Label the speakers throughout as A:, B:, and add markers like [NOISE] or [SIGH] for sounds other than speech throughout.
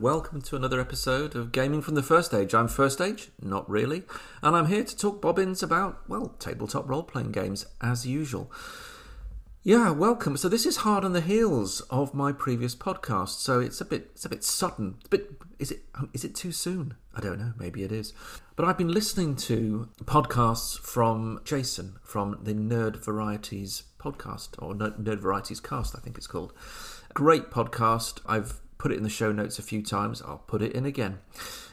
A: Welcome to another episode of Gaming from the First Age. I'm First Age, not really, and I'm here to talk bobbins about, well, tabletop role playing games as usual. Yeah, welcome. So this is hard on the heels of my previous podcast, so it's a bit it's a bit sudden. A bit is it um, is it too soon? I don't know, maybe it is. But I've been listening to podcasts from Jason from the Nerd Varieties podcast or Nerd Varieties cast, I think it's called. Great podcast. I've put it in the show notes a few times. I'll put it in again.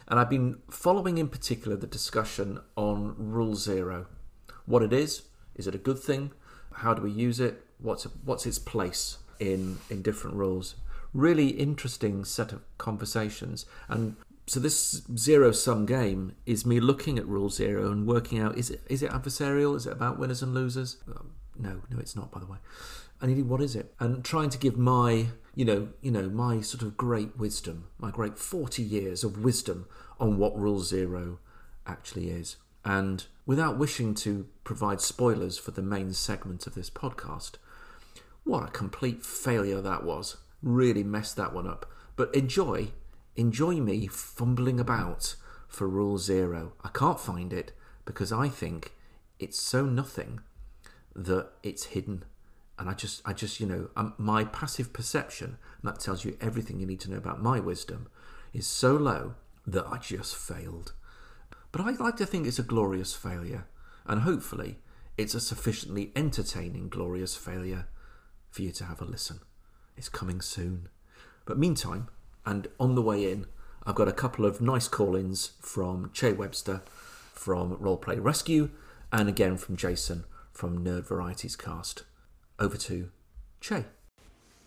A: And I've been following in particular the discussion on Rule Zero. What it is, is it a good thing? How do we use it? What's what's its place in in different rules? Really interesting set of conversations. And so this zero sum game is me looking at Rule Zero and working out is it is it adversarial? Is it about winners and losers? Um, no, no, it's not. By the way, need what is it? And trying to give my you know, you know, my sort of great wisdom, my great 40 years of wisdom on what Rule Zero actually is. And without wishing to provide spoilers for the main segment of this podcast, what a complete failure that was. Really messed that one up. But enjoy, enjoy me fumbling about for Rule Zero. I can't find it because I think it's so nothing that it's hidden and I just, I just, you know, um, my passive perception, and that tells you everything you need to know about my wisdom, is so low that I just failed. But I like to think it's a glorious failure, and hopefully it's a sufficiently entertaining glorious failure for you to have a listen. It's coming soon. But meantime, and on the way in, I've got a couple of nice call ins from Che Webster from Roleplay Rescue, and again from Jason from Nerd Varieties Cast over to Che.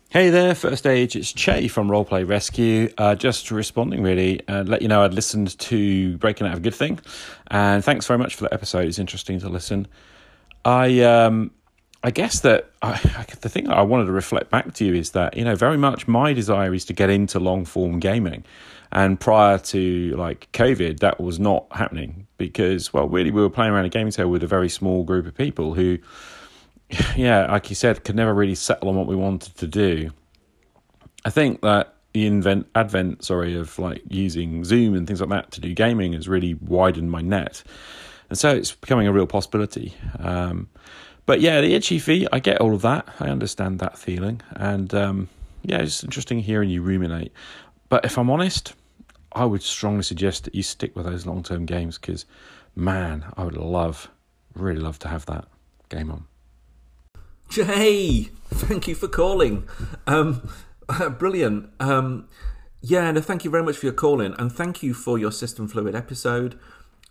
B: Hey there, First Age. It's Che from Roleplay Rescue. Uh, just responding, really, uh, let you know I'd listened to Breaking Out of a Good Thing, and thanks very much for that episode. It's interesting to listen. I um, I guess that I, the thing I wanted to reflect back to you is that you know very much my desire is to get into long form gaming, and prior to like COVID, that was not happening because well, really, we were playing around a gaming table with a very small group of people who [SIGHS] yeah, like you said, could never really settle on what we wanted to do. I think that the invent advent, sorry, of like using Zoom and things like that to do gaming has really widened my net, and so it's becoming a real possibility. Um, but yeah, the itchy feet, I get all of that. I understand that feeling, and um, yeah, it's interesting hearing you ruminate. But if I'm honest, I would strongly suggest that you stick with those long term games because, man, I would love, really love to have that game on.
A: Jay, thank you for calling. Um, [LAUGHS] brilliant. Um, yeah, no, thank you very much for your calling, and thank you for your System Fluid episode.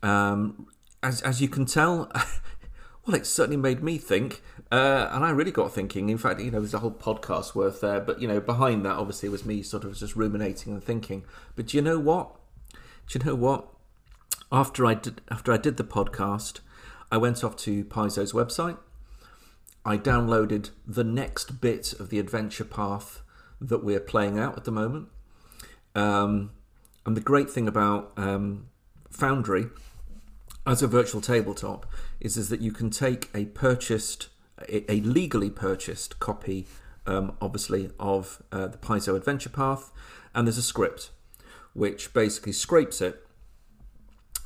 A: Um, as as you can tell, [LAUGHS] well, it certainly made me think, uh, and I really got thinking. In fact, you know, there's a whole podcast worth there, but you know, behind that, obviously, was me sort of just ruminating and thinking. But do you know what? Do you know what? After I did, after I did the podcast, I went off to Paizo's website I downloaded the next bit of the adventure path that we're playing out at the moment. Um, and the great thing about um, Foundry as a virtual tabletop is, is that you can take a purchased, a, legally purchased copy, um, obviously, of uh, the Paizo Adventure Path, and there's a script which basically scrapes it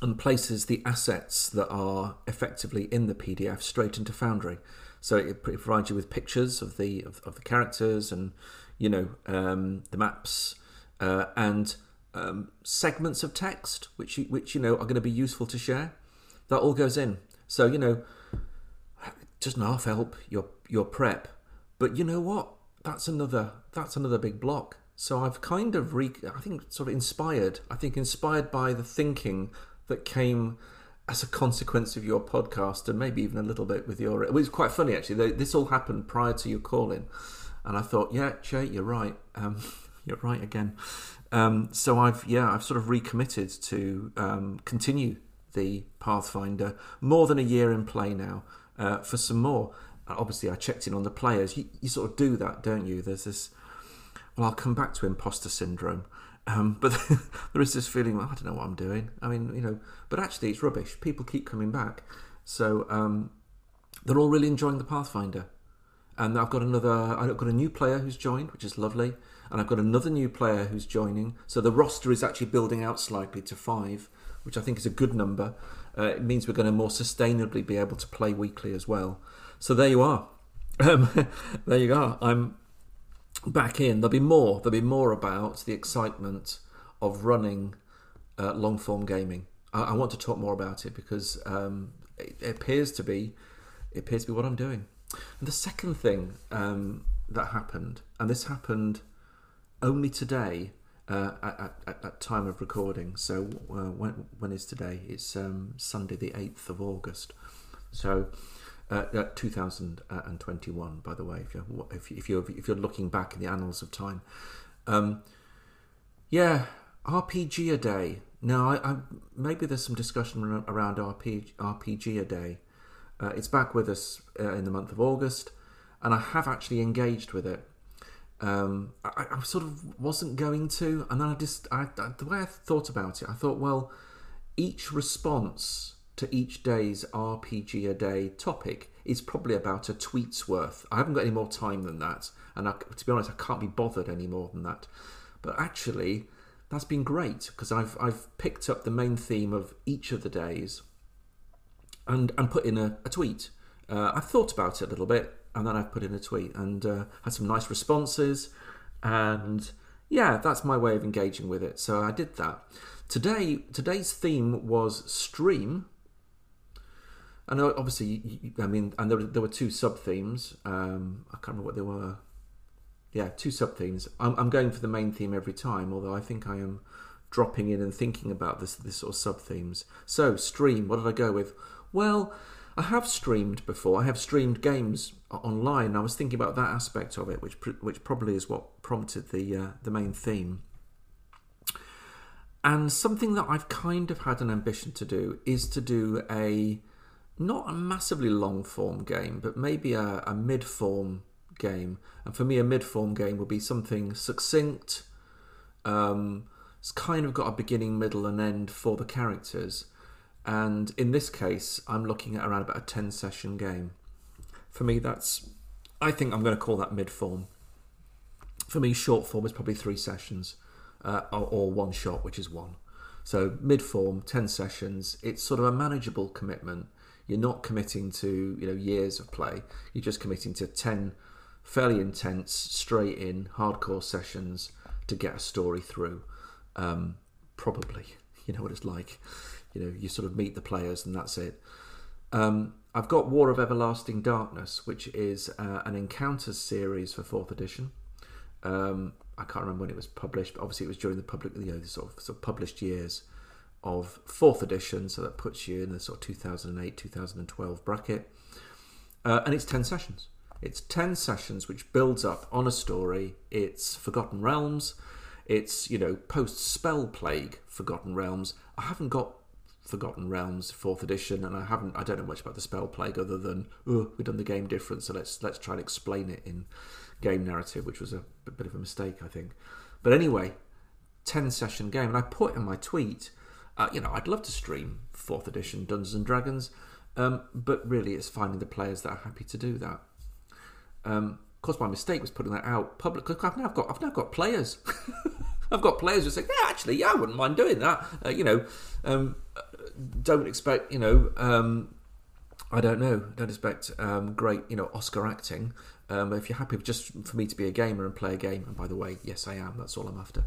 A: and places the assets that are effectively in the PDF straight into Foundry. So it, provides you with pictures of the of, of the characters and you know um, the maps uh, and um, segments of text which you, which you know are going to be useful to share. That all goes in. So you know, it doesn't half help your your prep, but you know what? That's another that's another big block. So I've kind of re I think sort of inspired. I think inspired by the thinking that came as a consequence of your podcast and maybe even a little bit with your it was quite funny actually. This all happened prior to your calling. And i thought yeah jay you're right. Um, [LAUGHS] you're right again. Um, so i've yeah i've sort of recommitted to um, continue the pathfinder more than a year in play now uh, for some more. Obviously i checked in on the players. You, you sort of do that don't you? There's this well i'll come back to imposter syndrome um, but [LAUGHS] there is this feeling, well, I don't know what I'm doing. I mean, you know, but actually it's rubbish. People keep coming back. So um, they're all really enjoying the Pathfinder. And I've got another, I've got a new player who's joined, which is lovely. and I've got another new player who's joining. So the roster is actually building out slightly to five, which I think is a good number. Uh, it means we're going to more sustainably be able to play weekly as well. So there you are. [LAUGHS] Um, [LAUGHS] there you are. I'm back in. There'll be more. There'll be more about the excitement of running uh, long form gaming. I, I, want to talk more about it because um, it, it, appears to be it appears to be what I'm doing. And the second thing um, that happened, and this happened only today uh, at, at, at, time of recording. So uh, when when is today? It's um, Sunday, the eighth of August. So. Uh, 2021, by the way, if you're if, if you're if you're looking back in the annals of time, um, yeah, RPG a day. Now, I, I, maybe there's some discussion around RPG, RPG a day. Uh, it's back with us uh, in the month of August, and I have actually engaged with it. Um, I, I, sort of wasn't going to, and then I just I, the way I thought about it, I thought, well, each response to each day's RPG a day topic is probably about a tweet's worth. I haven't got any more time than that, and I, to be honest, I can't be bothered any more than that. But actually, that's been great because I've I've picked up the main theme of each of the days and and put in a, a tweet. Uh, I've thought about it a little bit and then I've put in a tweet and uh, had some nice responses. And yeah, that's my way of engaging with it. So I did that. Today, today's theme was stream. And obviously, I mean, and there were, there were two sub themes. Um, I can't remember what they were. Yeah, two sub themes. I'm, I'm going for the main theme every time, although I think I am dropping in and thinking about this this sort of sub themes. So stream. What did I go with? Well, I have streamed before. I have streamed games online. I was thinking about that aspect of it, which which probably is what prompted the uh, the main theme. And something that I've kind of had an ambition to do is to do a not a massively long form game, but maybe a, a mid form game. And for me, a mid form game would be something succinct. Um, it's kind of got a beginning, middle, and end for the characters and in this case, I'm looking at around about a 10 session game. For me, that's, I think I'm going to call that mid form. For me, short form is probably three sessions uh, or, or one shot, which is one. So mid form, 10 sessions, it's sort of a manageable commitment. You're not committing to you know years of play. You're just committing to 10 fairly intense, straight in, hardcore sessions to get a story through. Um, probably, [LAUGHS] you know what it's like you know you sort of meet the players and that's it. Um, I've got War of Everlasting Darkness, which is uh, an encounters series for fourth edition. Um, I can't remember when it was published, but obviously it was during the public, you know, the sort of, sort of published years of fourth edition, so that puts you in the sort of 2008 2012 bracket. Uh, and it's 10 sessions. It's 10 sessions which builds up on a story. It's Forgotten Realms. It's, you know, post Spell Plague Forgotten Realms. I haven't got Forgotten Realms fourth edition, and I haven't I don't know much about the spell plague other than oh we've done the game different, so let's let's try and explain it in game narrative, which was a, a bit of a mistake I think. But anyway, ten session game, and I put in my tweet, uh, you know I'd love to stream fourth edition Dungeons and Dragons, um, but really it's finding the players that are happy to do that. Um, of course, my mistake was putting that out public. I've now got I've now got players. [LAUGHS] I've got players who say, "Yeah, actually, yeah, I wouldn't mind doing that." Uh, you know, um, don't expect, you know, um, I don't know, don't expect um, great, you know, Oscar acting. Um, if you're happy just for me to be a gamer and play a game, and by the way, yes, I am. That's all I'm after.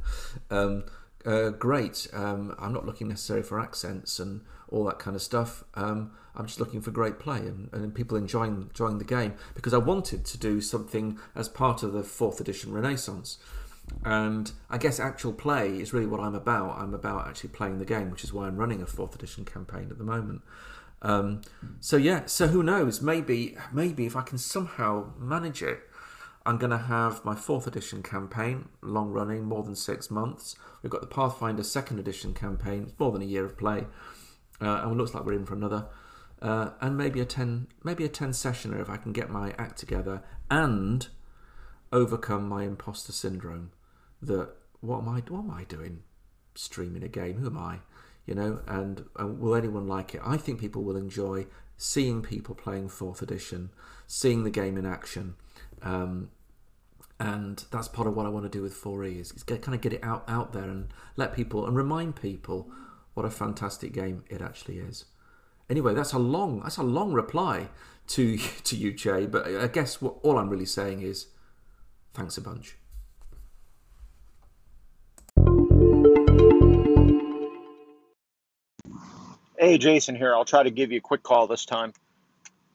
A: Um, uh, great. Um, I'm not looking necessarily for accents and all that kind of stuff. Um, I'm just looking for great play and, and people enjoying enjoying the game because I wanted to do something as part of the fourth edition Renaissance. And I guess actual play is really what I'm about. I'm about actually playing the game, which is why I'm running a fourth edition campaign at the moment. Um, so yeah, so who knows? Maybe, maybe if I can somehow manage it, I'm going to have my fourth edition campaign, long running, more than six months. We've got the Pathfinder second edition campaign, more than a year of play, uh, and it looks like we're in for another. Uh, and maybe a ten, maybe a ten sessioner if I can get my act together and overcome my imposter syndrome that what am I what am I doing streaming a game? Who am I? You know, and, and will anyone like it? I think people will enjoy seeing people playing fourth edition, seeing the game in action, um, and that's part of what I want to do with 4E is, is get, kind of get it out out there and let people and remind people what a fantastic game it actually is. Anyway, that's a long that's a long reply to [LAUGHS] to you, Jay. But I guess what all I'm really saying is thanks a bunch.
C: Hey, Jason here. I'll try to give you a quick call this time.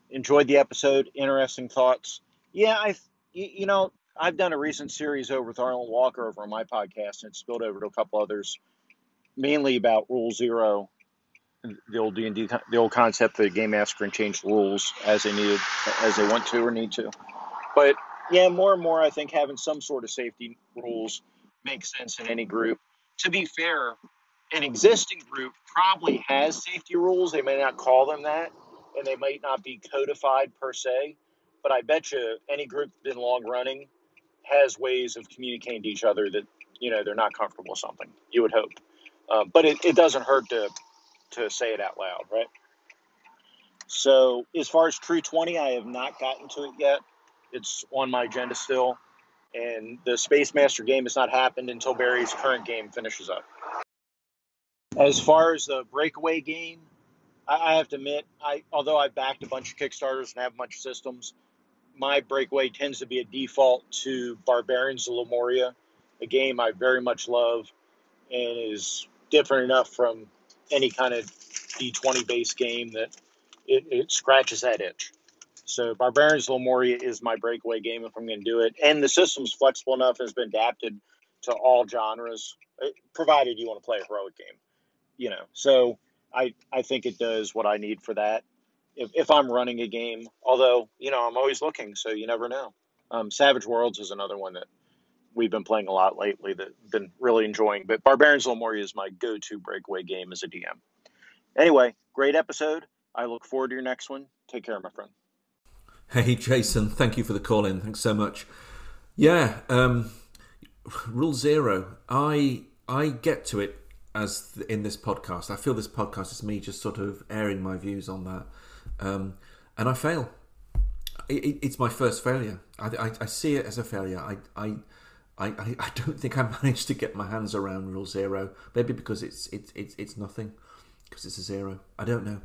C: Enjoyed the episode. Interesting thoughts. Yeah, I, you know, I've done a recent series over with Arnold Walker over on my podcast, and it's spilled over to a couple others, mainly about Rule Zero, the old D and D, the old concept that the Game Master can change the rules as they need, as they want to or need to. But yeah, more and more, I think having some sort of safety rules makes sense in any group. To be fair, an existing group probably has safety rules. They may not call them that, and they might not be codified per se. But I bet you any group that's been long running has ways of communicating to each other that you know they're not comfortable with something. You would hope, um, but it, it doesn't hurt to to say it out loud, right? So as far as True Twenty, I have not gotten to it yet. It's on my agenda still, and the Space Master game has not happened until Barry's current game finishes up. As far as the breakaway game, I, I have to admit, I although I've backed a bunch of Kickstarters and have a bunch of systems, my breakaway tends to be a default to Barbarians of Lemuria, a game I very much love and is different enough from any kind of D20 based game that it, it scratches that itch. So Barbarians of Lemuria is my breakaway game if I'm going to do it. And the system's flexible enough and has been adapted to all genres, eh, provided you want to play a heroic game you know, so I I think it does what I need for that. If if I'm running a game, although you know I'm always looking, so you never know. Um, Savage Worlds is another one that we've been playing a lot lately that I've been really enjoying. But Barbarians of Lemuria is my go-to breakaway game as a DM. Anyway, great episode. I look forward to your next one. Take care, my friend.
A: Hey, Jason. Thank you for the call in. Thanks so much. Yeah, um, Rule Zero. I I get to it as in this podcast. I feel this podcast is me just sort of airing my views on that, um, and I fail. It, it's my first failure. I, I, I, see it as a failure. I, I, I, I don't think I [LAUGHS] managed to get my hands around Rule Zero. Maybe because it's it's it's, it's nothing, because it's a zero. I don't know.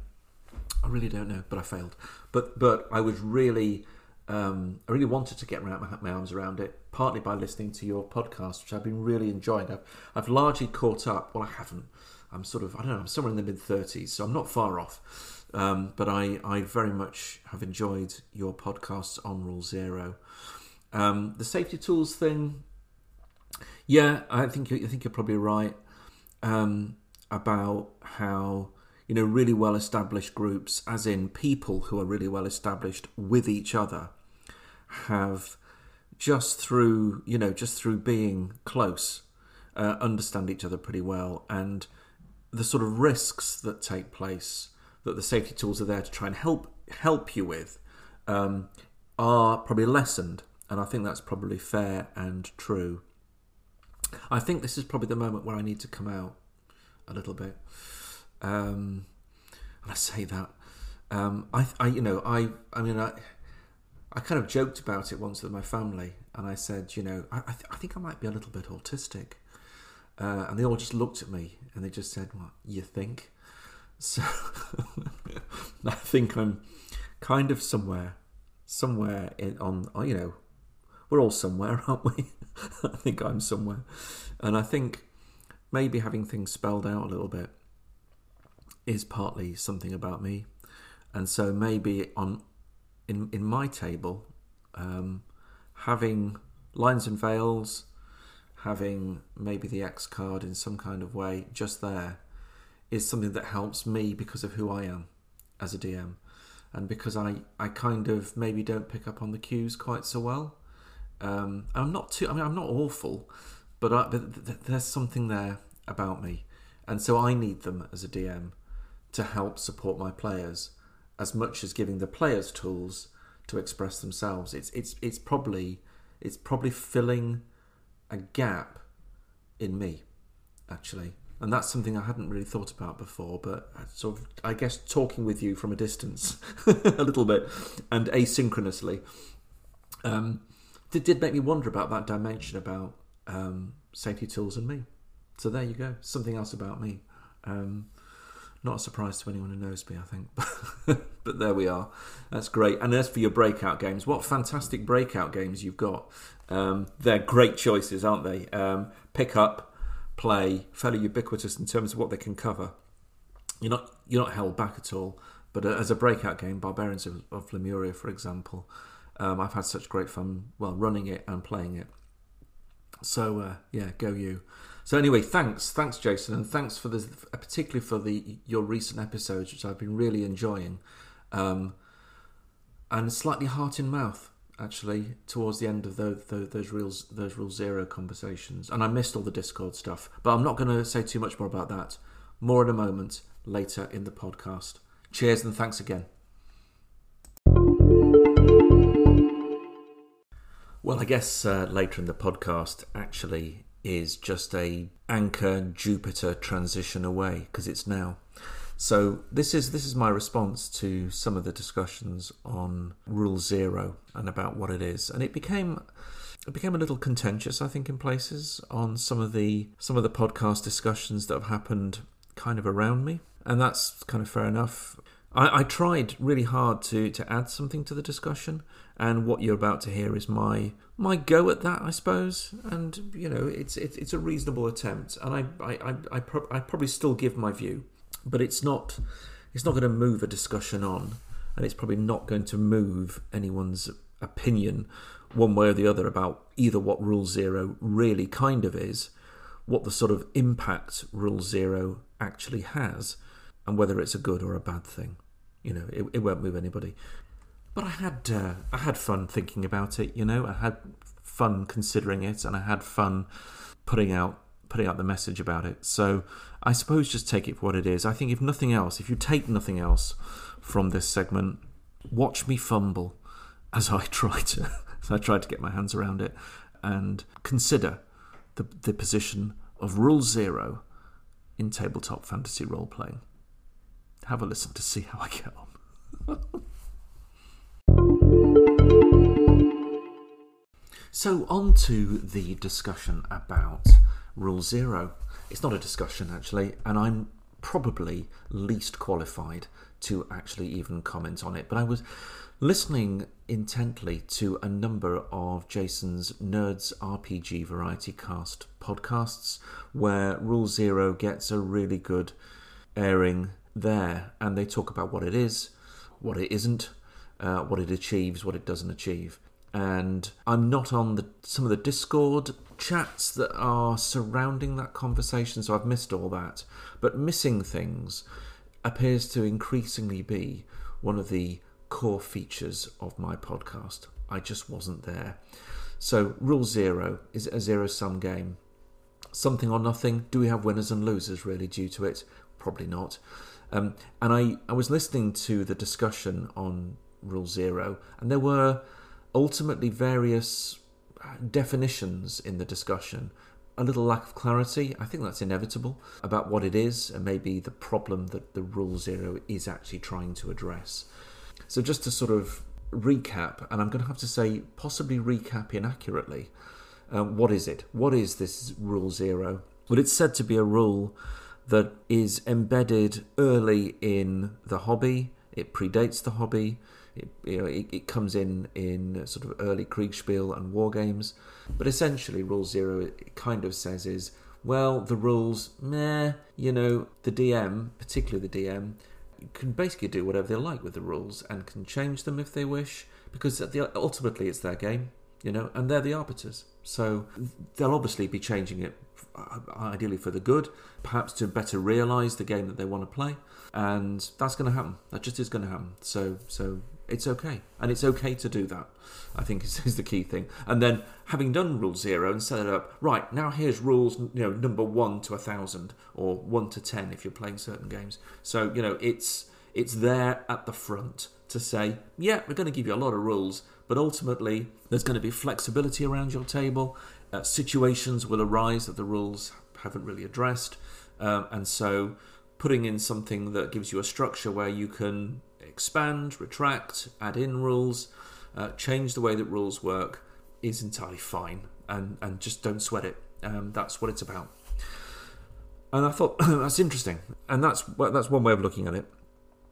A: I really don't know, but I failed. But but I was really um, I really wanted to get my, arms around it, partly by listening to your podcast, which I've been really enjoying. I've, I've largely caught up. Well, I haven't. I'm sort of, I don't know, I'm somewhere in the mid 30s, so I'm not far off. Um, but I, I very much have enjoyed your podcasts on Rule Zero. Um, the safety tools thing, yeah, I think I think you're probably right um, about how you know really well established groups, as in people who are really well established with each other, have just through you know just through being close uh, understand each other pretty well and the sort of risks that take place that the safety tools are there to try and help help you with um, are probably lessened and I think that's probably fair and true. I think this is probably the moment where I need to come out a little bit. Um, and I say that um, I, I, you know, I, I mean, I, I kind of joked about it once with my family, and I said, you know, I, I, th- I think I might be a little bit autistic. Uh, and they all just looked at me and they just said, "What you think?" [LAUGHS] So [LAUGHS] I think I'm kind of somewhere, somewhere in on. Oh, you know, we're all somewhere, [LAUGHS] aren't we? I think I'm somewhere, and I think maybe having things spelled out a little bit is partly something about me, and so maybe on in in my table, um, having lines and veils, having maybe the X card in some kind of way just there, is something that helps me because of who I am as a DM, and because I I kind of maybe don't pick up on the cues quite so well. Um, I'm not too. I mean, I'm not awful, but, I, but th- there's something there about me, and so I need them as a DM to help support my players as much as giving the players tools to express themselves. It's it's it's probably it's probably filling a gap in me, actually. And that's something I hadn't really thought about before, but sort of, I guess, talking with you from a distance [LAUGHS] a little bit and asynchronously. Um, it did make me wonder about that dimension about um, safety tools and me. So there you go, something else about me. Um, not a surprise to anyone who knows me, I think. [LAUGHS] but there we are. That's great. And as for your breakout games, what fantastic breakout games you've got. Um, they're great choices, aren't they? Um, pick up, play, fairly ubiquitous in terms of what they can cover. You're not you're not held back at all. But uh, as a breakout game, Barbarians of, of Lemuria, for example, um, I've had such great fun, well, running it and playing it. So uh, yeah, go you. So anyway, thanks, thanks, Jason, and thanks for the particularly for the your recent episodes, which I've been really enjoying, um, and slightly heart in mouth actually towards the end of those, those, those reals those rule zero conversations, and I missed all the Discord stuff, but I'm not going to say too much more about that. More in a moment later in the podcast. Cheers and thanks again. Well, I guess uh, later in the podcast actually is just a anchor Jupiter transition away because it's now. So this is this is my response to some of the discussions on Rule Zero and about what it is, and it became it became a little contentious, I think, in places on some of the some of the podcast discussions that have happened kind of around me, and that's kind of fair enough. I, I tried really hard to to add something to the discussion, and what you're about to hear is my my go at that, I suppose. And you know, it's it's, it's a reasonable attempt, and I I I, I, pro- I probably still give my view, but it's not it's not going to move a discussion on, and it's probably not going to move anyone's opinion one way or the other about either what Rule Zero really kind of is, what the sort of impact Rule Zero actually has, and whether it's a good or a bad thing. You know, it, it won't move anybody but I had uh, I had fun thinking about it. You know, I had fun considering it, and I had fun putting out putting out the message about it. So I suppose just take it for what it is. I think if nothing else, if you take nothing else from this segment, watch me fumble as I [LAUGHS] try to as I try to get my hands around it, and consider the the position of Rule Zero in tabletop fantasy role playing. Have a listen to see how I get on. [LAUGHS] So, on to the discussion about Rule Zero. It's not a discussion, actually, and I'm probably least qualified to actually even comment on it. But I was listening intently to a number of Jason's Nerds RPG Variety Cast podcasts where Rule Zero gets a really good airing there, and they talk about what it is, what it isn't, uh, what it achieves, what it doesn't achieve and I'm not on the some of the Discord chats that are surrounding that conversation, so I've missed all that. But missing things appears to increasingly be one of the core features of my podcast. I just wasn't there. So, rule zero is a zero sum game. Something or nothing. Do we have winners and losers really due to it? Probably not. Um, and I, I was listening to the discussion on Rule Zero, and there were ultimately various definitions in the discussion. A little lack of clarity, I think that's inevitable, about what it is and maybe the problem that the Rule Zero is actually trying to address. So, just to sort of recap, and I'm going to have to say possibly recap inaccurately, uh, what is it? What is this Rule Zero? Well, it's said to be a rule that is embedded early in the hobby, it predates the hobby, it, it, it, comes in in sort of early Kriegsspiel and war games, but essentially, Rule Zero kind of says is well, the rules, meh. You know, the DM, particularly the DM, can basically do whatever they like with the rules and can change them if they wish because ultimately it's their game, you know, and they're the arbiters. So they'll obviously be changing it uh, ideally for the good, perhaps to better realise the game that they want to play, and that's going to happen. That just is going to happen. So, so it's okay, and it's okay to do that. I think [LAUGHS] is, is the key thing. And then having done rule zero and set it up right now, here's rules. You know, number one to a thousand or one to ten if you're playing certain games. So you know, it's it's there at the front to say, yeah, we're going to give you a lot of rules, but ultimately there's going to be flexibility around your table. Uh, situations will arise that the rules haven't really addressed, um, and so putting in something that gives you a structure where you can expand, retract, add in rules, uh, change the way that rules work, is entirely fine, and and just don't sweat it. Um, that's what it's about. And I thought [COUGHS] that's interesting, and that's that's one way of looking at it.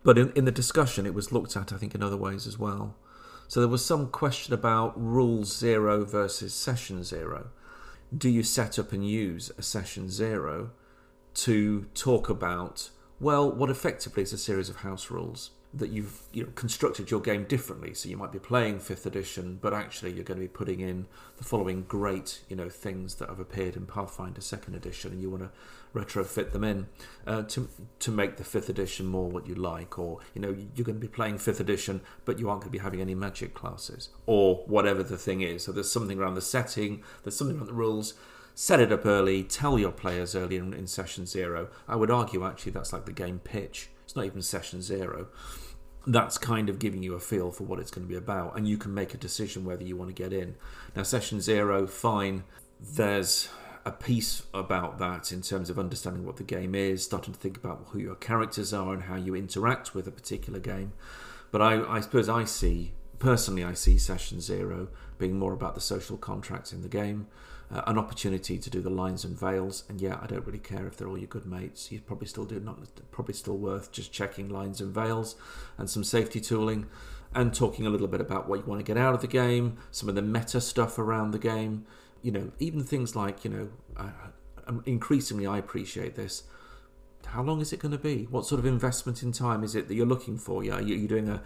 A: But in, in the discussion, it was looked at, I think, in other ways as well. So there was some question about rule zero versus session zero. Do you set up and use a session zero to talk about, well, what effectively is a series of house rules? That you've you know, constructed your game differently. So you might be playing fifth edition, but actually you're going to be putting in the following great you know things that have appeared in Pathfinder second edition, and you want to retrofit them in uh, to to make the fifth edition more what you like. Or you know you're going to be playing fifth edition, but you aren't going to be having any magic classes or whatever the thing is. So there's something around the setting, there's something around the rules. Set it up early. Tell your players early in, in session zero. I would argue actually that's like the game pitch. It's not even session zero that's kind of giving you a feel for what it's going to be about, and you can make a decision whether you want to get in. Now, session zero, fine. There's a piece about that in terms of understanding what the game is, starting to think about who your characters are and how you interact with a particular game. But I, I suppose I see, personally, I see session zero being more about the social contracts in the game uh, an opportunity to do the lines and veils. And yeah, I don't really care if they're all your good mates. You probably still do not probably still worth just checking lines and veils and some safety tooling and talking a little bit about what you want to get out of the game, some of the meta stuff around the game. You know, even things like you know, uh, increasingly I appreciate this. How long is it going to be? What sort of investment in time is it that you're looking for? Yeah, you're doing a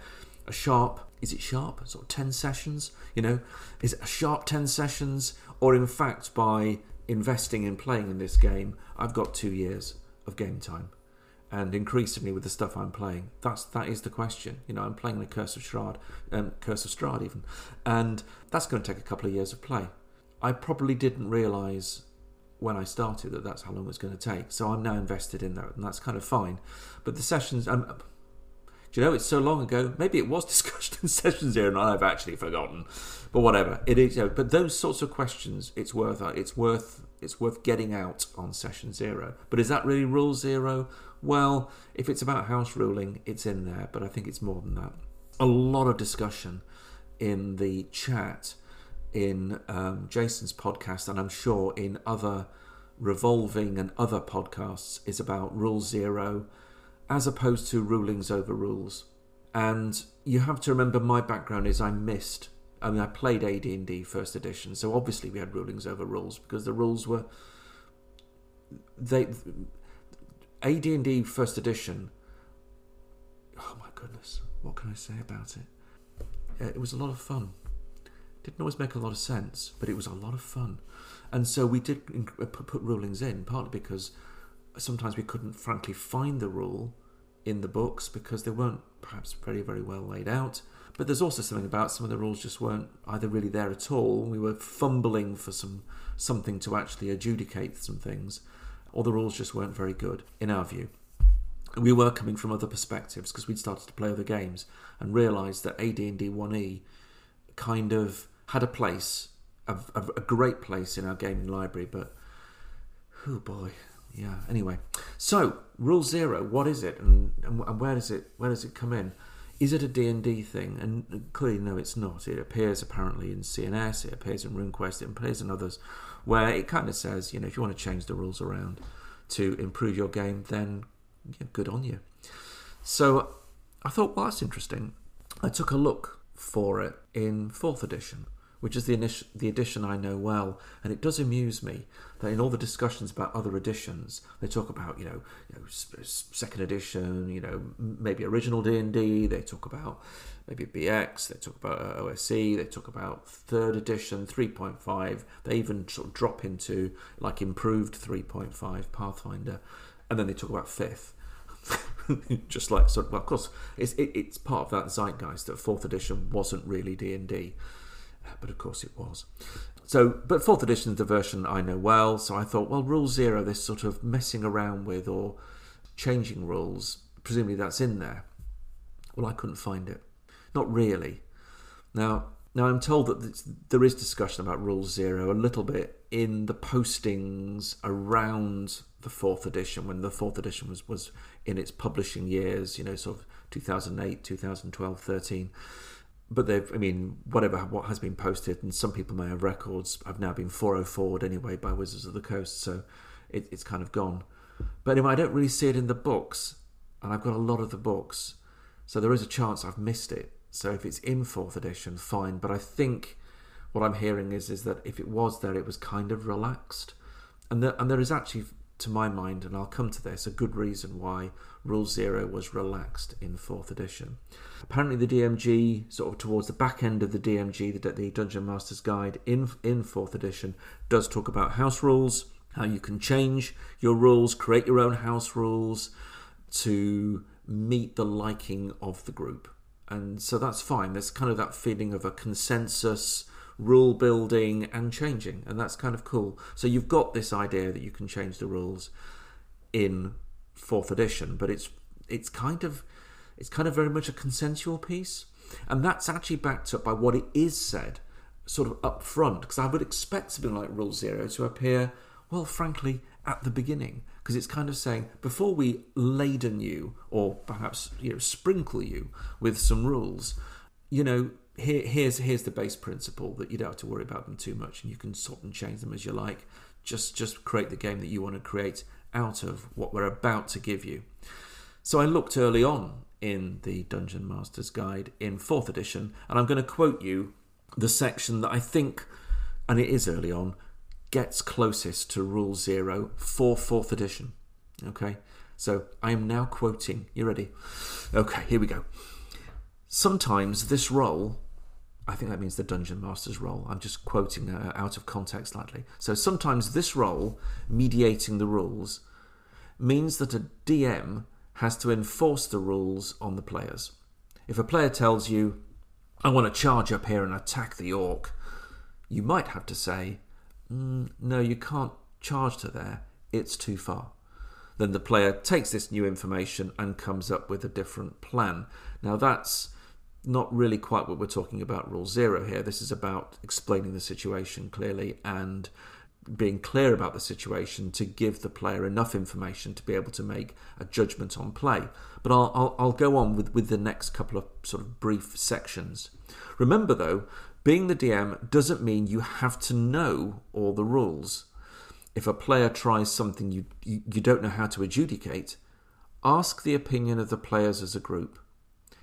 A: a sharp is it sharp sort of 10 sessions you know is it a sharp 10 sessions or in fact by investing in playing in this game, I've got two years of game time. And increasingly with the stuff I'm playing, that's that is the question. You know, I'm playing the Curse of Strahd, um, Curse of Strahd even, and that's going to take a couple of years of play. I probably didn't realise when I started that that's how long it's going to take. So I'm now invested in that, and that's kind of fine. But the sessions, um, you know, it's so long ago. Maybe it was [LAUGHS] discussed in session zero, and I've actually forgotten. But whatever it is. You know, but those sorts of questions, it's worth it's worth it's worth getting out on session zero. But is that really rule zero? Well, if it's about house ruling, it's in there. But I think it's more than that. A lot of discussion in the chat in um, Jason's podcast, and I'm sure in other revolving and other podcasts, is about rule zero as opposed to rulings over rules. And you have to remember my background is I missed. I mean, I played AD&D first edition, so obviously we had rulings over rules because the rules were they AD&D first edition. Oh my goodness, what can I say about it? Uh, it was a lot of fun. Didn't always make a lot of sense, but it was a lot of fun. And so we did uh, put rulings in, partly because sometimes we couldn't, frankly, find the rule in the books because they weren't perhaps very, very well laid out. But there's also something about some of the rules just weren't either really there at all. We were fumbling for some something to actually adjudicate some things, or the rules just weren't very good in our view. We were coming from other perspectives because we'd started to play other games and realised that AD&D 1E kind of had a place, a, a, a great place in our gaming library, but oh boy, yeah. Anyway, so rule zero, what is it, and, and where does it where does it come in? Is it a D&D thing? And clearly, no, it's not. It appears apparently in C&S, it appears in RuneQuest, it appears in others, where it kind of says, you know, if you want to change the rules around to improve your game, then yeah, good on you. So I thought, well, that's interesting. I took a look for it in fourth edition, which is the, initial, the edition I know well, and it does amuse me that in all the discussions about other editions, they talk about you know, you know second edition, you know maybe original D and D. They talk about maybe BX. They talk about uh, OSE. They talk about third edition, three point five. They even sort of drop into like improved three point five Pathfinder, and then they talk about fifth. [LAUGHS] just like so well, of course it's it, it's part of that zeitgeist that fourth edition wasn't really D and D but of course it was so, but fourth edition is the version I know well, so I thought, well, rule zero, this sort of messing around with or changing rules, presumably that's in there. Well, I couldn't find it. Not really. Now, now I'm told that there is discussion about rule zero a little bit in the postings around the fourth edition when the fourth edition was, was in its publishing years, you know, sort of 2008, 2012, 13 but they've, I mean, whatever what has been posted, and some people may have records, have now been 404 anyway by Wizards of the Coast, so it, it's kind of gone. But anyway, I don't really see it in the books, and I've got a lot of the books, so there is a chance I've missed it. So if it's in fourth edition, fine. But I think what I'm hearing is is that if it was there, it was kind of relaxed, and there, and there is actually, to my mind, and I'll come to this, a good reason why Rule Zero was relaxed in fourth edition. Apparently, the DMG, sort of towards the back end of the DMG, the, the Dungeon Master's Guide in in fourth edition, does talk about house rules, how you can change your rules, create your own house rules to meet the liking of the group. And so that's fine. There's kind of that feeling of a consensus, rule building, and changing. And that's kind of cool. So you've got this idea that you can change the rules in fourth edition, but it's it's kind of it's kind of very much a consensual piece. And that's actually backed up by what it is said sort of up front, because I would expect something like Rule Zero to appear, well, frankly, at the beginning because it's kind of saying before we laden you or perhaps you know sprinkle you with some rules you know here, here's here's the base principle that you don't have to worry about them too much and you can sort and change them as you like just just create the game that you want to create out of what we're about to give you so i looked early on in the dungeon master's guide in fourth edition and i'm going to quote you the section that i think and it is early on gets closest to Rule Zero for fourth edition. Okay, so I am now quoting. You ready? Okay, here we go. Sometimes this role, I think that means the Dungeon Master's role. I'm just quoting uh, out of context slightly. So sometimes this role, mediating the rules, means that a DM has to enforce the rules on the players. If a player tells you, I want to charge up here and attack the orc, you might have to say, mm, no, you can't charge to there, it's too far. Then the player takes this new information and comes up with a different plan. Now, that's not really quite what we're talking about rule zero here. This is about explaining the situation clearly and being clear about the situation to give the player enough information to be able to make a judgment on play. But I'll, I'll, I'll go on with, with the next couple of sort of brief sections. Remember, though, being the DM doesn't mean you have to know all the rules. If a player tries something you, you, you don't know how to adjudicate, ask the opinion of the players as a group.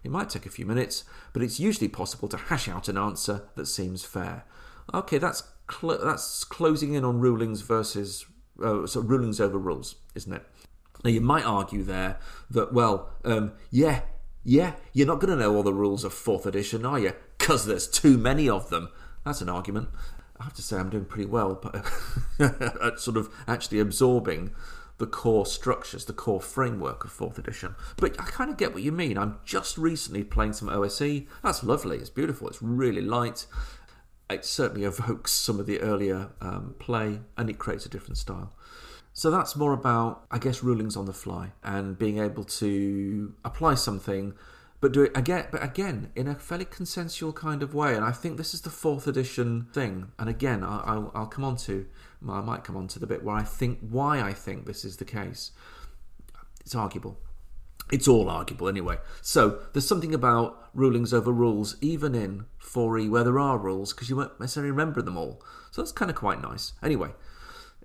A: It might take a few minutes, but it's usually possible to hash out an answer that seems fair. Okay, that's cl- that's closing in on rulings versus uh, so rulings over rules, isn't it? Now you might argue there that well, um, yeah, yeah, you're not going to know all the rules of fourth edition, are you? because there's too many of them. That's an argument. I have to say I'm doing pretty well, [LAUGHS] at sort of actually absorbing the core structures, the core framework of fourth edition. But I kind of get what you mean. I'm just recently playing some OSE. That's lovely. It's beautiful. It's really light. It certainly [LAUGHS] evokes some of the earlier um, play, and it creates a different style. So that's more about, I guess, rulings on the fly and being able to apply something but do it again but again in a fairly consensual kind of way. And i think this is the fourth edition thing. And again i'll, I'll come on to i might come on to the bit where i think why i think this is the case. It's arguable. It's all arguable anyway. So there's something about rulings over rules even in 4e where there are rules because you won't necessarily remember them all. So that's kind of quite nice. Anyway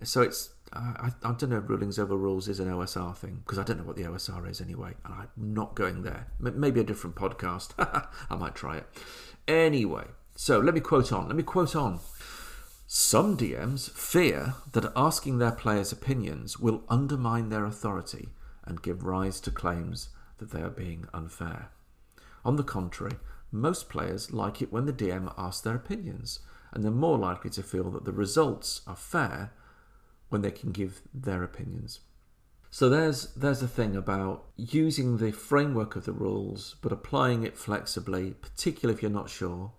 A: so it's I, I don't know if rulings over rules is an OSR thing because I don't know what the OSR is anyway, and I'm not going there. M- maybe a different podcast. [LAUGHS] I might try it. Anyway, so let me quote on. Let me quote on. Some DMs fear that asking their players' opinions will undermine their authority and give rise to claims that they are being unfair. On the contrary, most players like it when the DM asks their opinions, and they're more likely to feel that the results are fair when they can give their opinions. So there's there's a thing about using the framework of the rules but applying it flexibly, particularly if you're not sure,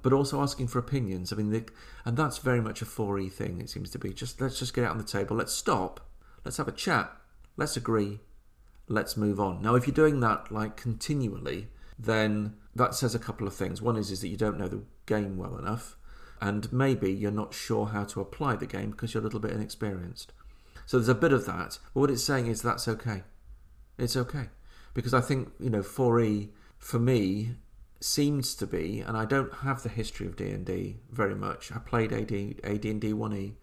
A: but also asking for opinions. I mean, the, and that's very much a 4E thing. It seems to be just let's just get out on the table. Let's stop. Let's have a chat. Let's agree. Let's move on. Now, if you're doing that like continually, then that says a couple of things. One is is that you don't know the game well enough, and maybe you're not sure how to apply the game because you're a little bit inexperienced. So there's a bit of that, but what it's saying is that's okay. It's okay. Because I think, you know, 4E, for me, seems to be, and I don't have the history of D and D very much. I played AD AD and D one E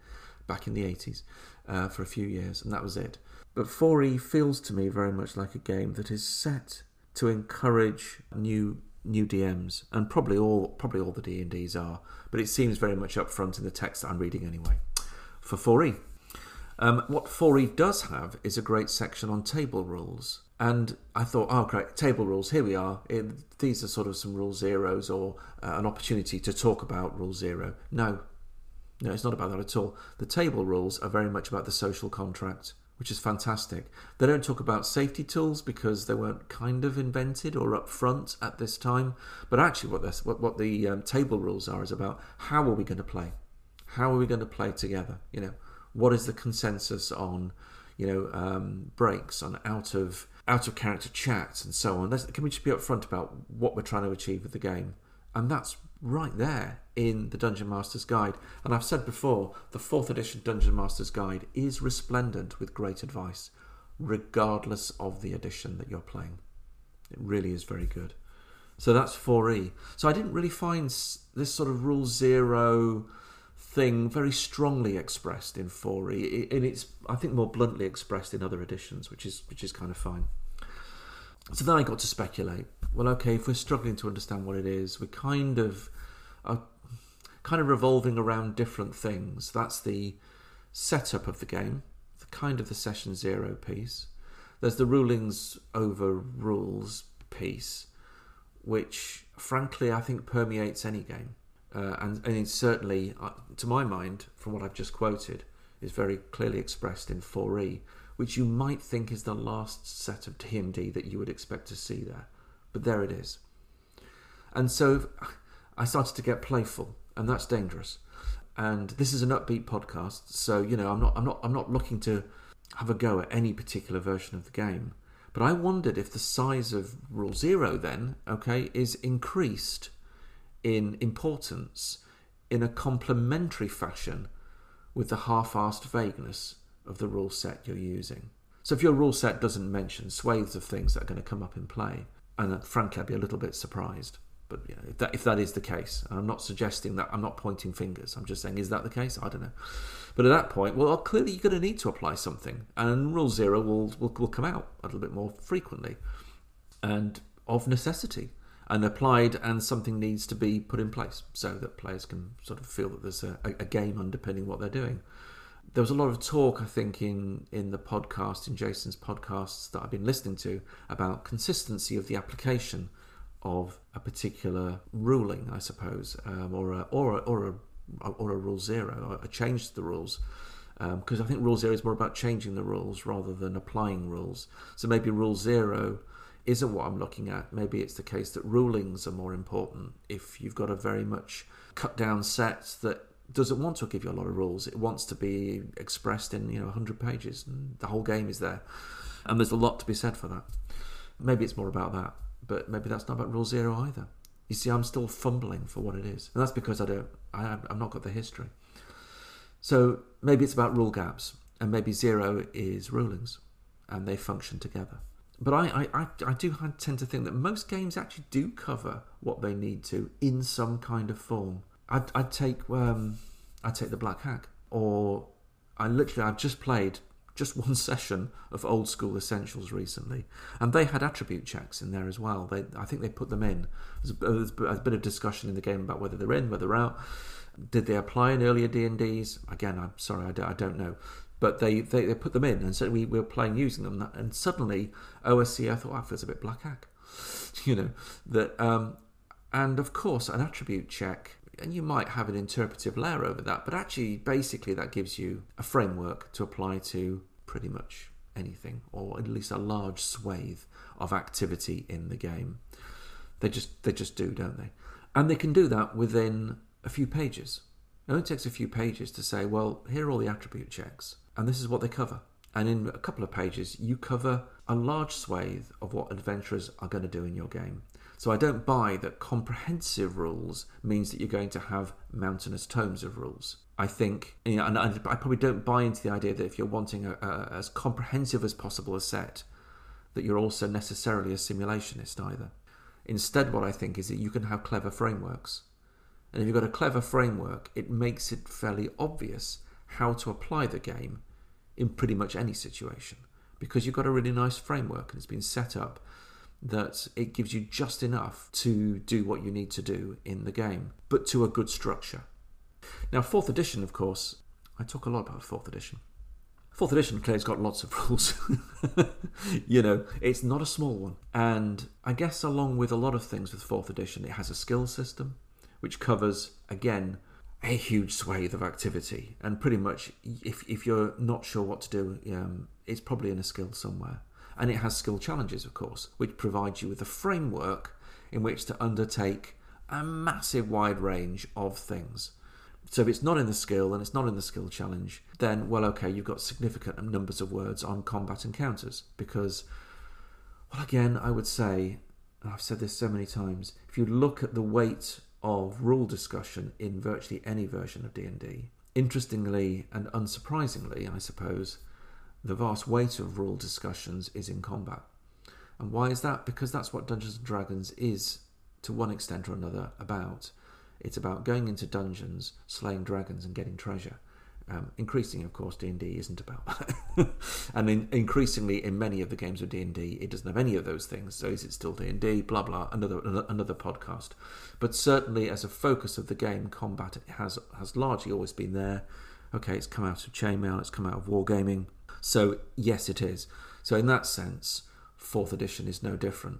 A: back in the eighties uh, for a few years, and that was it. But 4E feels to me very much like a game that is set to encourage new new DMs, and probably all probably all the D and Ds are. But it seems very much up front in the text that I'm reading anyway. For 4E, um, what 4E does have is a great section on table rules. And I thought, oh, great, table rules, here we are. It, these are sort of some rule zeros or uh, an opportunity to talk about rule zero. No, no, it's not about that at all. The table rules are very much about the social contract, which is fantastic. They don't talk about safety tools because they weren't kind of invented or up front at this time. But actually, what, this, what, what the um, table rules are is about how are we going to play? How are we going to play together? You know, what is the consensus on, you know, um, breaks, on out of out of character chats and so on? Let's, can we just be upfront about what we're trying to achieve with the game? And that's right there in the Dungeon Master's Guide. And I've said before, the fourth edition Dungeon Master's Guide is resplendent with great advice, regardless of the edition that you're playing. It really is very good. So that's 4E. So I didn't really find this sort of rule zero thing very strongly expressed in 4E, and it's I think more bluntly expressed in other editions, which is which is kind of fine. So then I got to speculate. Well, okay, if we're struggling to understand what it is, we kind of are kind of revolving around different things. That's the setup of the game, the kind of the session zero piece. There's the rulings over rules piece, which frankly I think permeates any game. Uh, and, and certainly, uh, to my mind, from what I've just quoted, is very clearly expressed in 4E, which you might think is the last set of D&D that you would expect to see there. But there it is. And so I started to get playful, and that's dangerous. And this is an upbeat podcast, so you know I'm not I'm not I'm not looking to have a go at any particular version of the game. But I wondered if the size of Rule Zero then, okay, is increased in importance in a complementary fashion with the half-assed vagueness of the rule set you're using. So if your rule set doesn't mention swathes of things that are going to come up in play, and uh, frankly I'd be a little bit surprised. But if that if that is the case, and I'm not suggesting that I'm not pointing fingers. I'm just saying, is that the case? I don't know. But at that point, well, clearly you're going to need to apply something, and Rule Zero will will, will come out a little bit more frequently, and of necessity and applied, and something needs to be put in place so that players can sort of feel that there's a, a game underpinning what they're doing. There was a lot of talk, I think, in, in the podcast, in Jason's podcasts that I've been listening to, about consistency of the application of a particular ruling, I suppose, um, or a, or a, or a, or a rule zero, a change to the rules because um, I think rule zero is more about changing the rules rather than applying rules. So maybe rule zero isn't what I'm looking at. Maybe it's the case that rulings are more important. If you've got a very much cut down set that doesn't want to give you a lot of rules, it wants to be expressed in you know 100 pages, and the whole game is there, and there's a lot to be said for that. Maybe it's more about that, but maybe that's not about rule zero either. You see, I'm still fumbling for what it is, and that's because I don't, I, I've not got the history. So maybe it's about rule gaps, and maybe zero is rulings, and they function together but I, I, I do tend to think that most games actually do cover what they need to in some kind of form. I'd, I'd take um, I'd take the Black Hack, or I literally I've just played just [LAUGHS] one session of old school essentials recently, and they had attribute checks in there as well. They I think they put them in. There's a, there's a bit of discussion in the game about whether they're in, whether they're out. Did they apply in earlier D and D's? Again, I'm sorry, I don't, I don't know but they, they, they put them in, and so we, we were playing using them, and suddenly OSE, I thought, oh, feels a bit black hack, [LAUGHS] you know that, um, and of course an attribute check, and you might have an interpretive layer over that, but actually, basically, that gives you a framework to apply to pretty much anything, or at least a large swathe of activity in the game. They just they just do, don't they? And they can do that within a few pages. It only takes a few pages to say, well, here are all the attribute checks and this is what they cover. And in a couple of pages, you cover a large swathe of what adventurers are going to do in your game. So I don't buy that comprehensive rules means that you're going to have mountainous tomes of rules. I think, you know, and I probably don't buy into the idea that if you're wanting a, a, as comprehensive as possible a set, that you're also necessarily a simulationist either. Instead, what I think is that you can have clever frameworks. And if you've got a clever framework, it makes it fairly obvious how to apply the game in pretty much any situation because you've got a really nice framework and it's been set up that it gives you just enough to do what you need to do in the game, but to a good structure. Now, fourth edition, of course, I talk a lot about fourth edition. Fourth edition clearly's got lots of [LAUGHS] rules. you know, it's not a small one. And I guess, along with a lot of things with fourth edition, it has a skill system which covers, again, a huge swathe of activity. And pretty much, if, if you're not sure what to do, um, it's probably in a skill somewhere. And it has skill challenges, of course, which provides you with a framework in which to undertake a massive wide range of things. So if it's not in the skill and it's not in the skill challenge, then, well, okay, you've got significant numbers of words on combat encounters. Because, well, again, I would say, and I've said this so many times, if you look at the weight of rule discussion in virtually any version of D&D, interestingly and unsurprisingly, I suppose, the vast weight of rule discussions is in combat. And why is that? Because that's what Dungeons and Dragons is, to one extent or another, about. It's about going into dungeons, slaying dragons, and getting treasure. Um, increasingly, of course, D and D isn't about that, [LAUGHS] and in, increasingly in many of the games of D and D, it doesn't have any of those things. So is it still D and D? Blah blah. Another another podcast, but certainly as a focus of the game, combat has has largely always been there. Okay, it's come out of chainmail, it's come out of wargaming. So yes, it is. So in that sense, fourth edition is no different.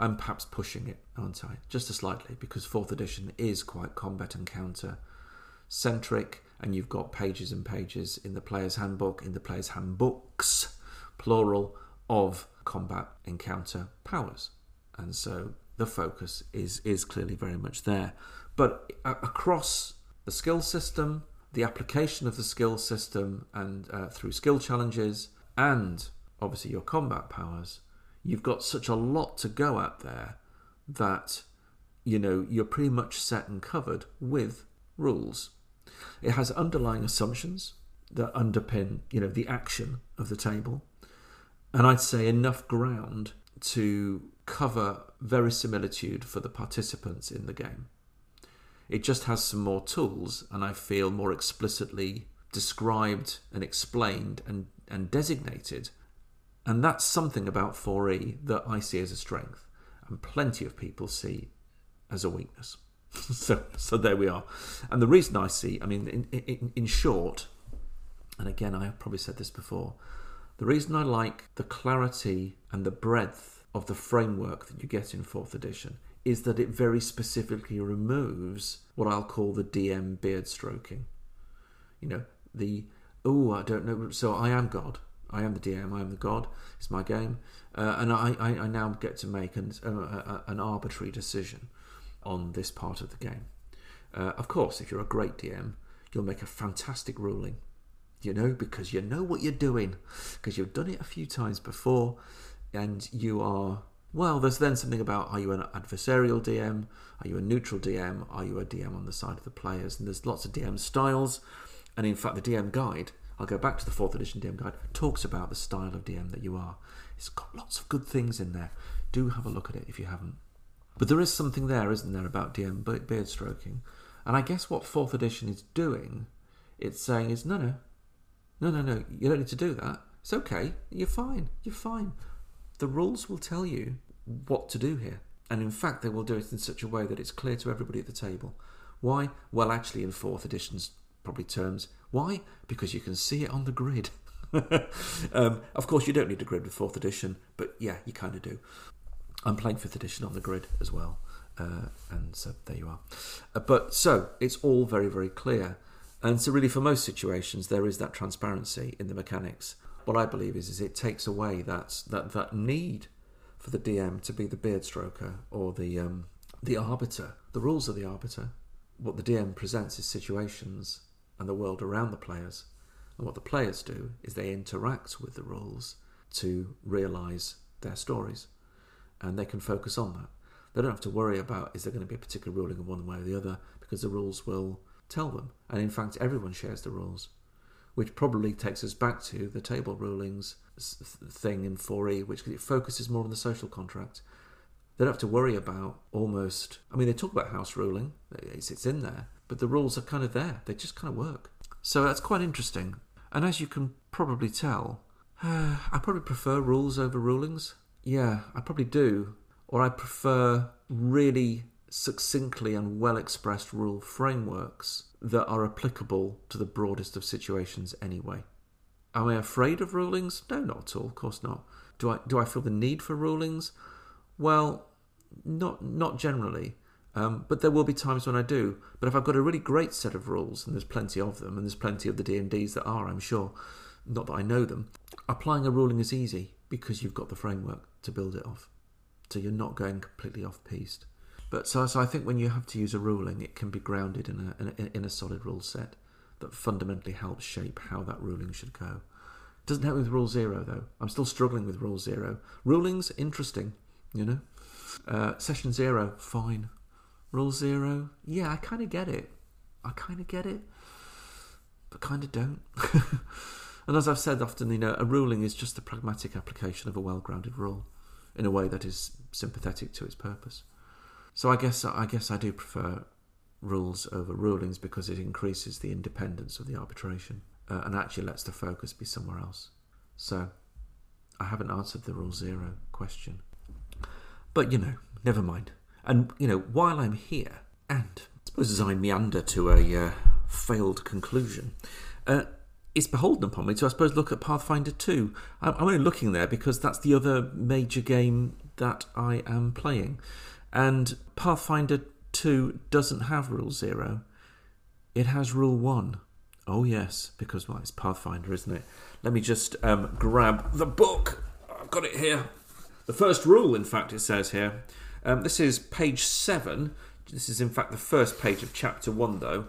A: I'm perhaps pushing it, aren't I? Just a slightly, because fourth edition is quite combat encounter centric, and you've got pages and pages in the player's handbook, in the player's handbooks, plural, of combat encounter powers. And so the focus is is clearly very much there. But uh, across the skill system, the application of the skill system, and uh, through skill challenges, and obviously your combat powers, you've got such a lot to go at there that you know you're pretty much set and covered with rules. It has underlying assumptions that underpin you know the action of the table, and I'd say enough ground to cover verisimilitude for the participants in the game. It just has some more tools, and I feel more explicitly described and explained and, and designated and that's something about 4E that I see as a strength, and plenty of people see as a weakness. [LAUGHS] so, so there we are. And the reason I see, I mean, in, in, in short, and again, I have probably said this before, the reason I like the clarity and the breadth of the framework that you get in fourth edition is that it very specifically removes what I'll call the DM beard stroking. You know, the, oh, I don't know, so I am God. I am the DM. I am the god. It's my game, uh, and I, I, I, now get to make an, uh, an arbitrary decision on this part of the game. Uh, of course, if you're a great DM, you'll make a fantastic ruling. You know, because you know what you're doing, because you've done it a few times before, and you are well. There's then something about are you an adversarial DM? Are you a neutral DM? Are you a DM on the side of the players? And there's lots of DM styles, and in fact, the DM guide I'll go back to the fourth edition DM guide, talks about the style of DM that you are. It's got lots of good things in there. Do have a look at it if you haven't. But there is something there, isn't there, about DM beard stroking? And I guess what fourth edition is doing, it's saying is no, no, no, no, no, you don't need to do that. It's okay. You're fine. You're fine. The rules will tell you what to do here. And in fact, they will do it in such a way that it's clear to everybody at the table. Why? Well, actually, in fourth edition's probably terms, why? Because you can see it on the grid. [LAUGHS] um, of course, you don't need a grid with fourth edition, but yeah, you kind of do. I'm playing fifth edition on the grid as well, uh, and so there you are. Uh, but so it's all very, very clear, and so really for most situations there is that transparency in the mechanics. What I believe is, is it takes away that that that need for the DM to be the beard stroker or the um, the arbiter. The rules are the arbiter. What the DM presents is situations and the world around the players. And what the players do is they interact with the rules to realize their stories. And they can focus on that. They don't have to worry about is there going to be a particular ruling in one way or the other because the rules will tell them. And in fact, everyone shares the rules, which probably takes us back to the table rulings thing in 4E, which it focuses more on the social contract. They don't have to worry about almost. I mean, they talk about house ruling, it's, it's in there, but the rules are kind of there. They just kind of work. So that's quite interesting. And as you can probably tell, uh, [SIGHS] I probably prefer rules over rulings. Yeah, I probably do. Or I prefer really succinctly and well expressed rule frameworks that are applicable to the broadest of situations anyway. Am I afraid of rulings? No, not at all. Of course not. Do I do I feel the need for rulings? Well, not not generally. Um, but there will be times when I do. But if I've got a really great set of rules, and there's plenty of them, and there's plenty of the D&Ds that are, I'm sure, not that I know them, applying a ruling is easy because you've got the framework to build it off. So you're not going completely off piste. But so, so I think when you have to use a ruling, it can be grounded in a, in a, in a solid rule set that fundamentally helps shape how that ruling should go. It Doesn't help with rule zero though. I'm still struggling with rule zero. Rulings interesting, you know. Uh, session zero, fine. Rule zero, yeah, I kind of get it. I kind of get it, but kind of don't. [LAUGHS] and as I've said often, you know, a ruling is just the pragmatic application of a well-grounded rule in a way that is sympathetic to its purpose. So I guess I guess I do prefer rules over rulings because it increases the independence of the arbitration uh, and actually lets the focus be somewhere else. So I haven't answered the rule zero question, but you know, never mind. And you know, while I'm here, and I suppose as I meander to a uh, failed conclusion. Uh, it's beholden upon me to, I suppose, look at Pathfinder 2. I'm only looking there because that's the other major game that I am playing. And Pathfinder 2 doesn't have Rule 0, it has Rule 1. Oh, yes, because well, it's Pathfinder, isn't it? Let me just um, grab the book. I've got it here. The first rule, in fact, it says here. Um, this is page 7. This is, in fact, the first page of chapter 1, though,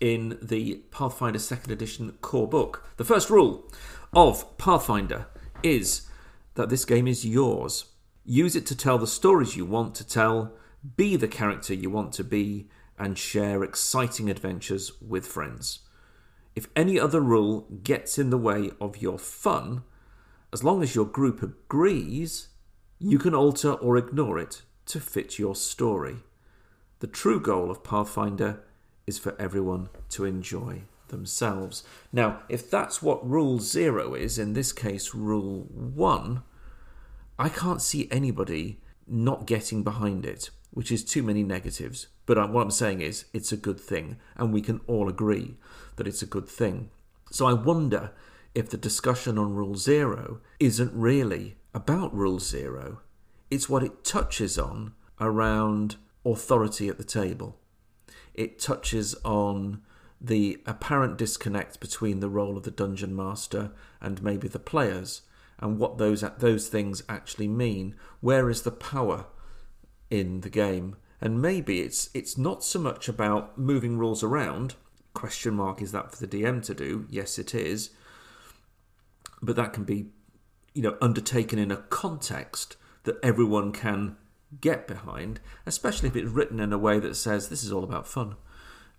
A: in the Pathfinder 2nd Edition core book. The first rule of Pathfinder is that this game is yours. Use it to tell the stories you want to tell, be the character you want to be, and share exciting adventures with friends. If any other rule gets in the way of your fun, as long as your group agrees, you can alter or ignore it to fit your story. The true goal of Pathfinder is for everyone to enjoy themselves. Now, if that's what rule zero is, in this case, rule one, I can't see anybody not getting behind it, which is too many negatives. But uh, what I'm saying is, it's a good thing, and we can all agree that it's a good thing. So I wonder if the discussion on Rule Zero isn't really about Rule Zero, it's what it touches on around authority at the table. It touches on the apparent disconnect between the role of the dungeon master and maybe the players and what those those things actually mean. Where is the power in the game? And maybe it's it's not so much about moving rules around. Question mark is that for the DM to do? Yes, it is. But that can be, you know, undertaken in a context that everyone can get behind, especially if it's written in a way that says this is all about fun.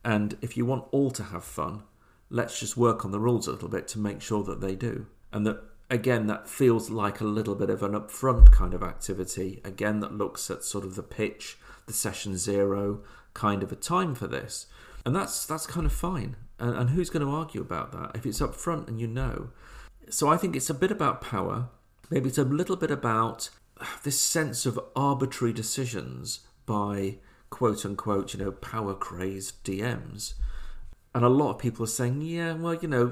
A: And if you want all to have fun, let's just work on the rules a little bit to make sure that they do. And that again, that feels like a little bit of an upfront kind of activity. Again, that looks at sort of the pitch, the session zero kind of a time for this. And that's that's kind of fine. And, and who's going to argue about that if it's upfront and you know? So I think it's a bit about power. Maybe it's a little bit about this sense of arbitrary decisions by quote unquote, you know, power crazed DMs. And a lot of people are saying, yeah, well, you know,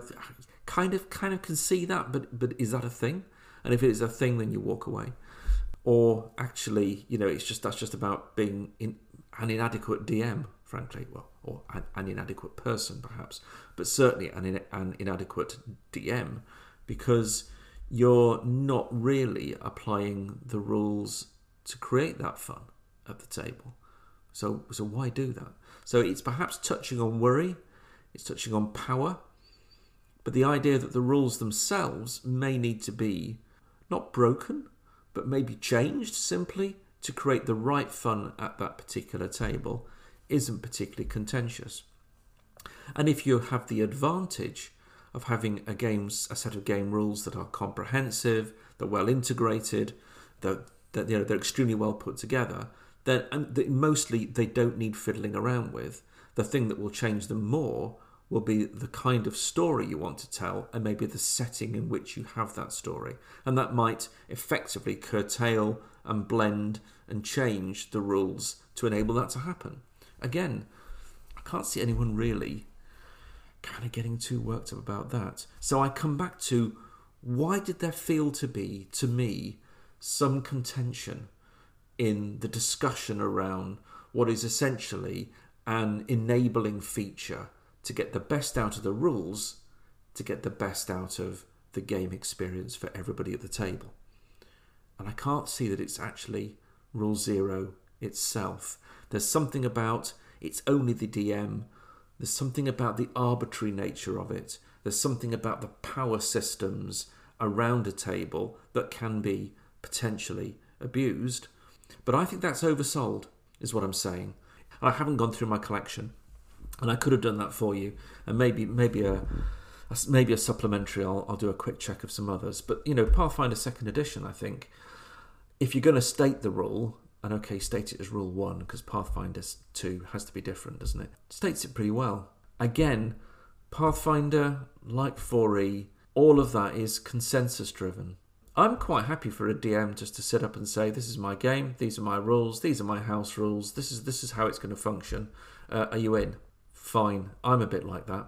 A: kind of kind of can see that, but but is that a thing? And if it is a thing, then you walk away. Or actually, you know, it's just that's just about being in, an inadequate DM, frankly, well, or an, an inadequate person, perhaps, but certainly an, in, an inadequate DM, because you're not really applying the rules to create that fun at the table. So, so why do that? So it's perhaps touching on worry, it's touching on power, but the idea that the rules themselves may need to be not broken, but maybe changed simply to create the right fun at that particular table isn't particularly contentious. And if you have the advantage of having a games a set of game rules that are comprehensive, that well integrated, that that you know they're extremely well put together, then and they, mostly they don't need fiddling around with. The thing that will change them more will be the kind of story you want to tell and maybe the setting in which you have that story. And that might effectively curtail and blend and change the rules to enable that to happen. Again, I can't see anyone really kind of getting too worked up about that. So I come back to why did there feel to be, to me, some contention in the discussion around what is essentially an enabling feature to get the best out of the rules, to get the best out of the game experience for everybody at the table. And I can't see that it's actually Rule Zero itself. There's something about it's only the DM, there's something about the arbitrary nature of it, there's something about the power systems around a table that can be potentially abused. But I think that's oversold, is what I'm saying. I haven't gone through my collection, and I could have done that for you, and maybe maybe a, a maybe a supplementary. I'll, I'll do a quick check of some others. But you know, Pathfinder Second Edition, I think, if you're going to state the rule, and okay, state it as rule one because Pathfinder two has to be different, doesn't it? States it pretty well. Again, Pathfinder, like 4E, all of that is consensus driven. I'm quite happy for a DM just to sit up and say, "This is my game. These are my rules. These are my house rules. This is this is how it's going to function. Uh, are you in?" Fine. I'm a bit like that,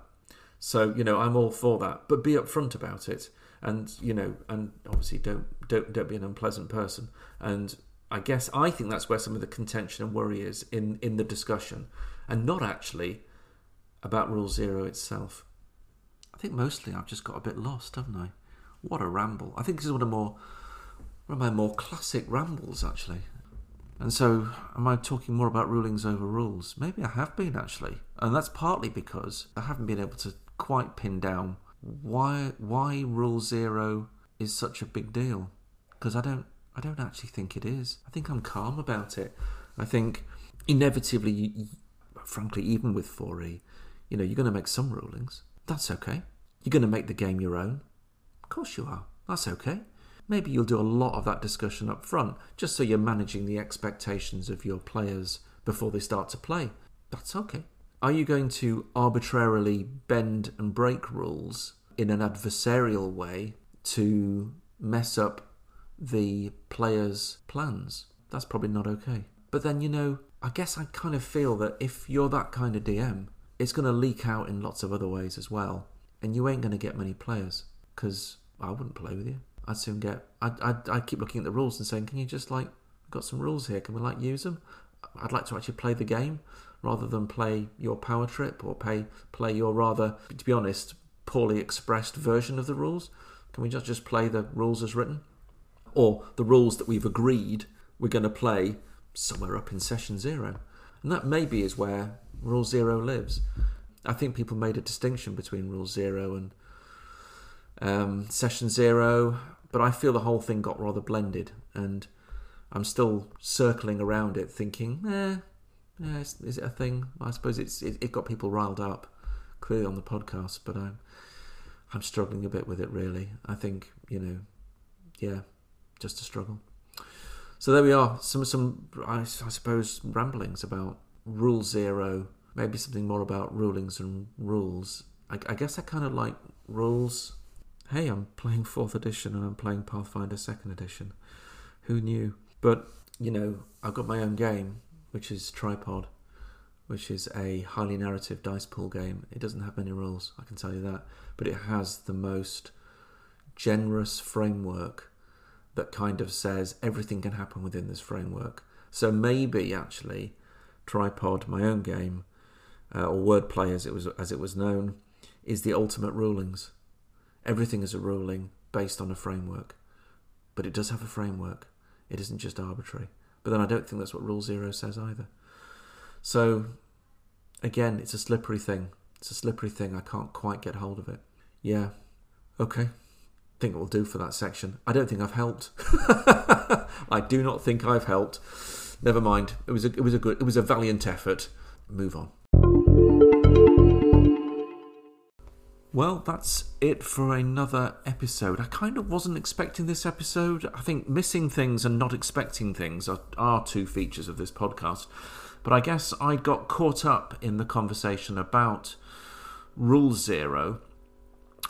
A: so you know I'm all for that. But be upfront about it, and you know, and obviously don't don't don't be an unpleasant person. And I guess I think that's where some of the contention and worry is in in the discussion, and not actually about Rule Zero itself. I think mostly I've just got a bit lost, haven't I? What a ramble. I think this is one of more one of my more classic rambles actually. And so am I talking more about rulings over rules? Maybe I have been actually. And that's partly because I haven't been able to quite pin down why why rule 0 is such a big deal because I don't I don't actually think it is. I think I'm calm about it. I think inevitably frankly even with 4E, you know, you're going to make some rulings. That's okay. You're going to make the game your own. Of course you are. That's okay. Maybe you'll do a lot of that discussion up front, just so you're managing the expectations of your players before they start to play. That's okay. Are you going to arbitrarily bend and break rules in an adversarial way to mess up the players' plans? That's probably not okay. But then, you know, I guess I kind of feel that if you're that kind of DM, it's going to leak out in lots of other ways as well, and you ain't going to get many players because I wouldn't play with you. I'd soon get. I'd, I'd, I'd keep looking at the rules and saying, "Can you just like, got some rules here? Can we like use them?" I'd like to actually play the game rather than play your power trip or pay play your rather, to be honest, poorly expressed version of the rules. Can we just just play the rules as written, or the rules that we've agreed we're going to play somewhere up in session zero? And that maybe is where rule zero lives. I think people made a distinction between rule zero and um, session zero, but I feel the whole thing got rather blended, and I'm still circling around it, thinking, eh, is, is it a thing? I suppose it's it, it got people riled up, clearly on the podcast, but I'm I'm struggling a bit with it. Really, I think you know, yeah, just a struggle. So there we are. Some some I, I suppose ramblings about rule zero. Maybe something more about rulings and rules. I, I guess I kind of like rules hey, I'm playing 4th edition and I'm playing Pathfinder 2nd edition. Who knew? But, you know, I've got my own game, which is Tripod, which is a highly narrative dice pool game. It doesn't have many rules, I can tell you that. But it has the most generous framework that kind of says everything can happen within this framework. So maybe, actually, Tripod, my own game, uh, or Wordplay as it was as it was known, is the ultimate rulings Everything is a ruling based on a framework, but it does have a framework. It isn't just arbitrary. But then I don't think that's what Rule Zero says either. So, again, it's a slippery thing. It's a slippery thing. I can't quite get hold of it. Yeah. Okay. I think it will do for that section. I don't think I've helped. [LAUGHS] I do not think I've helped. Never mind. It was a, it was a good it was a valiant effort. Move on. Well, that's it for another episode. I kind of wasn't expecting this episode. I think missing things and not expecting things are, are two features of this podcast. But I guess I got caught up in the conversation about Rule Zero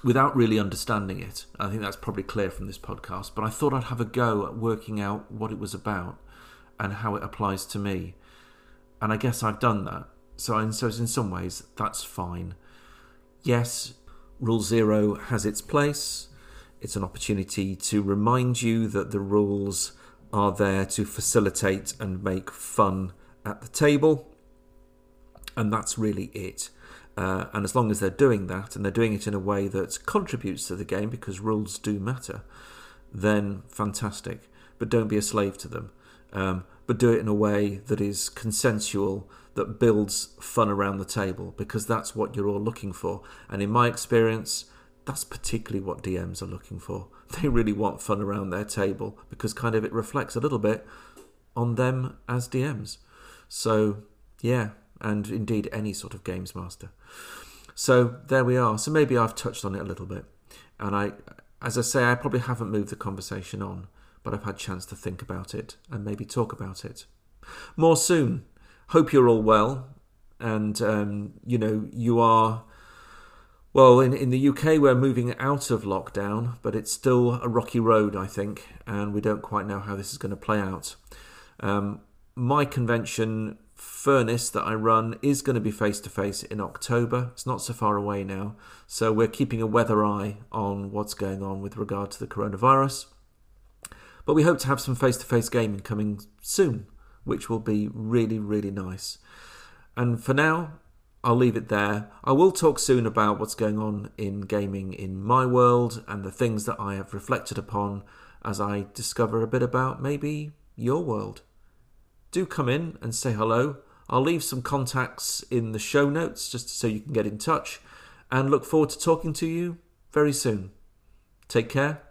A: without really understanding it. I think that's probably clear from this podcast. But I thought I'd have a go at working out what it was about and how it applies to me. And I guess I've done that. So so in some ways, that's fine. Yes, Rule Zero has its place. It's an opportunity to remind you that the rules are there to facilitate and make fun at the table. And that's really it. Uh, and as long as they're doing that and they're doing it in a way that contributes to the game because rules do matter, then fantastic. But don't be a slave to them. Um, but do it in a way that is consensual, that builds fun around the table, because that's what you're all looking for. And in my experience, that's particularly what DMs are looking for. [LAUGHS] They really want fun around their table because kind of it reflects a little bit on them as DMs. So, yeah, and indeed any sort of games master. So there we are. So maybe I've touched on it a little bit. And I as I say, I probably haven't moved the conversation on but I've had chance to think about it and maybe talk about it. More soon. Hope you're all well, and um, you know you are. Well, in, in the UK, we're moving out of lockdown, but it's still a rocky road, I think, and we don't quite know how this is going to play out. Um, my convention, Furnace, that I run, is going to be face to face in October. It's not so far away now, so we're keeping a weather eye on what's going on with regard to the coronavirus. But we hope to have some face to face gaming coming soon, which will be really, really nice. And for now, I'll leave it there. I will talk soon about what's going on in gaming in my world and the things that I have reflected upon as I discover a bit about maybe your world. Do come in and say hello. I'll leave some contacts in the show notes just so you can get in touch and look forward to talking to you very soon. Take care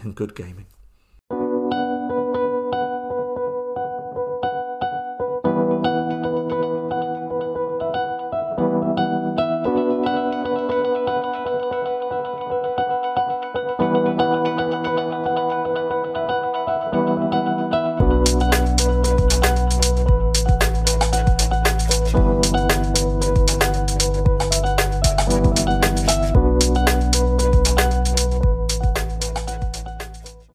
A: and good gaming.